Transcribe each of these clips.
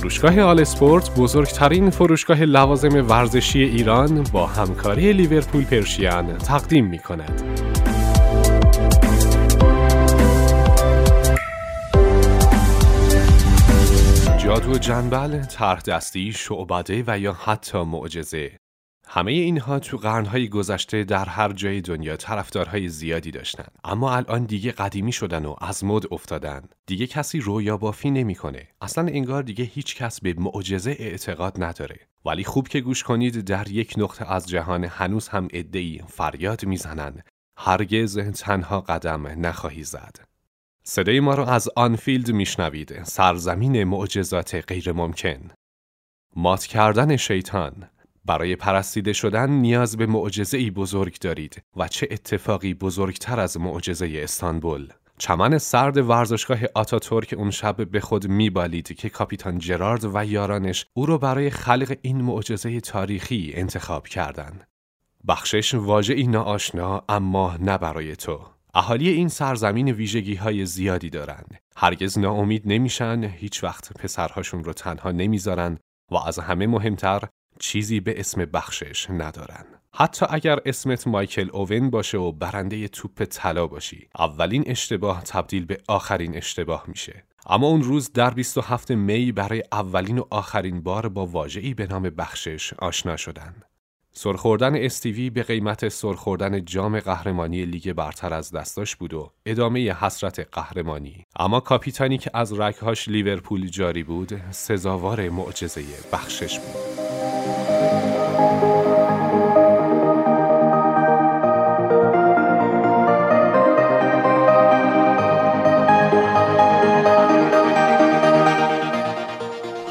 فروشگاه آل اسپورت بزرگترین فروشگاه لوازم ورزشی ایران با همکاری لیورپول پرشیان تقدیم می کند. جادو جنبل، طرح دستی، شعبده و یا حتی معجزه همه اینها تو قرنهای گذشته در هر جای دنیا طرفدارهای زیادی داشتن. اما الان دیگه قدیمی شدن و از مد افتادن. دیگه کسی رویا بافی نمی‌کنه. اصلا انگار دیگه هیچ کس به معجزه اعتقاد نداره. ولی خوب که گوش کنید در یک نقطه از جهان هنوز هم ادعی فریاد می‌زنن. هرگز تنها قدم نخواهی زد. صدای ما را از آنفیلد میشنوید. سرزمین معجزات غیر ممکن مات کردن شیطان. برای پرستیده شدن نیاز به معجزه ای بزرگ دارید و چه اتفاقی بزرگتر از معجزه استانبول چمن سرد ورزشگاه آتاتورک اون شب به خود میبالید که کاپیتان جرارد و یارانش او را برای خلق این معجزه تاریخی انتخاب کردند. بخشش واژه‌ای ناآشنا اما نه برای تو. اهالی این سرزمین ویژگی های زیادی دارند. هرگز ناامید نمیشن، هیچ وقت پسرهاشون رو تنها نمی‌ذارن و از همه مهمتر چیزی به اسم بخشش ندارن. حتی اگر اسمت مایکل اوون باشه و برنده توپ طلا باشی اولین اشتباه تبدیل به آخرین اشتباه میشه. اما اون روز در 27 می برای اولین و آخرین بار با واژه‌ای به نام بخشش آشنا شدن. سرخوردن استیوی به قیمت سرخوردن جام قهرمانی لیگ برتر از دستاش بود و ادامه حسرت قهرمانی. اما کاپیتانی که از رکهاش لیورپول جاری بود سزاوار معجزه بخشش بود.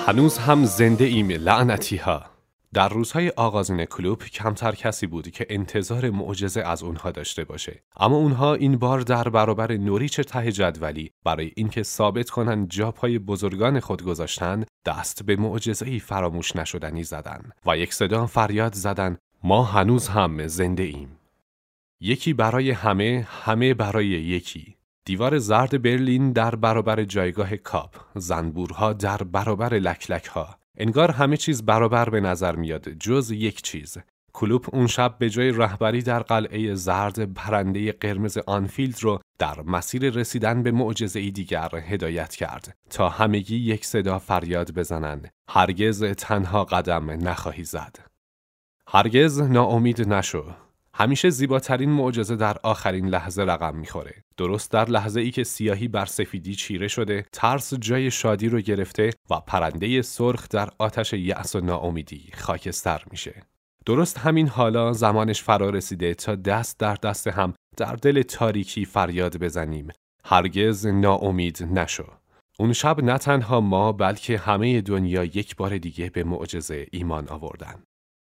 هنوز هم زنده ایم لعنتی ها در روزهای آغازین کلوب کمتر کسی بود که انتظار معجزه از اونها داشته باشه. اما اونها این بار در برابر نوریچ ته جدولی برای اینکه ثابت کنن جا پای بزرگان خود گذاشتن دست به معجزه فراموش نشدنی زدن و یک صدا فریاد زدن ما هنوز هم زنده ایم. یکی برای همه همه برای یکی. دیوار زرد برلین در برابر جایگاه کاپ. زنبورها در برابر لکلکها. انگار همه چیز برابر به نظر میاد جز یک چیز. کلوب اون شب به جای رهبری در قلعه زرد پرنده قرمز آنفیلد رو در مسیر رسیدن به معجزه دیگر هدایت کرد. تا همگی یک صدا فریاد بزنند. هرگز تنها قدم نخواهی زد. هرگز ناامید نشو. همیشه زیباترین معجزه در آخرین لحظه رقم می‌خوره. درست در لحظه ای که سیاهی بر سفیدی چیره شده، ترس جای شادی رو گرفته و پرنده سرخ در آتش یأس و ناامیدی خاکستر میشه. درست همین حالا زمانش فرا رسیده تا دست در دست هم در دل تاریکی فریاد بزنیم. هرگز ناامید نشو. اون شب نه تنها ما بلکه همه دنیا یک بار دیگه به معجزه ایمان آوردن.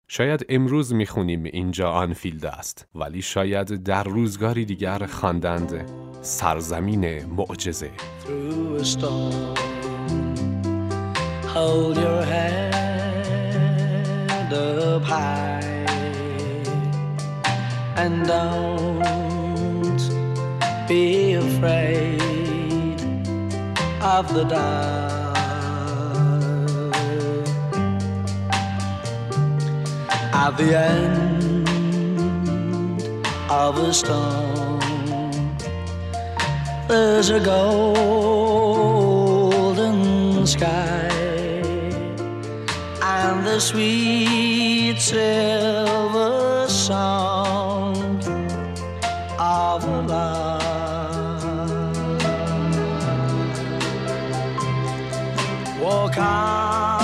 شاید امروز می‌خونیم اینجا آنفیلد است ولی شاید در روزگاری دیگر خواندند سرزمین معجزه of the dark. At the end of a storm. There's a golden sky and the sweet silver sound of love. Walk on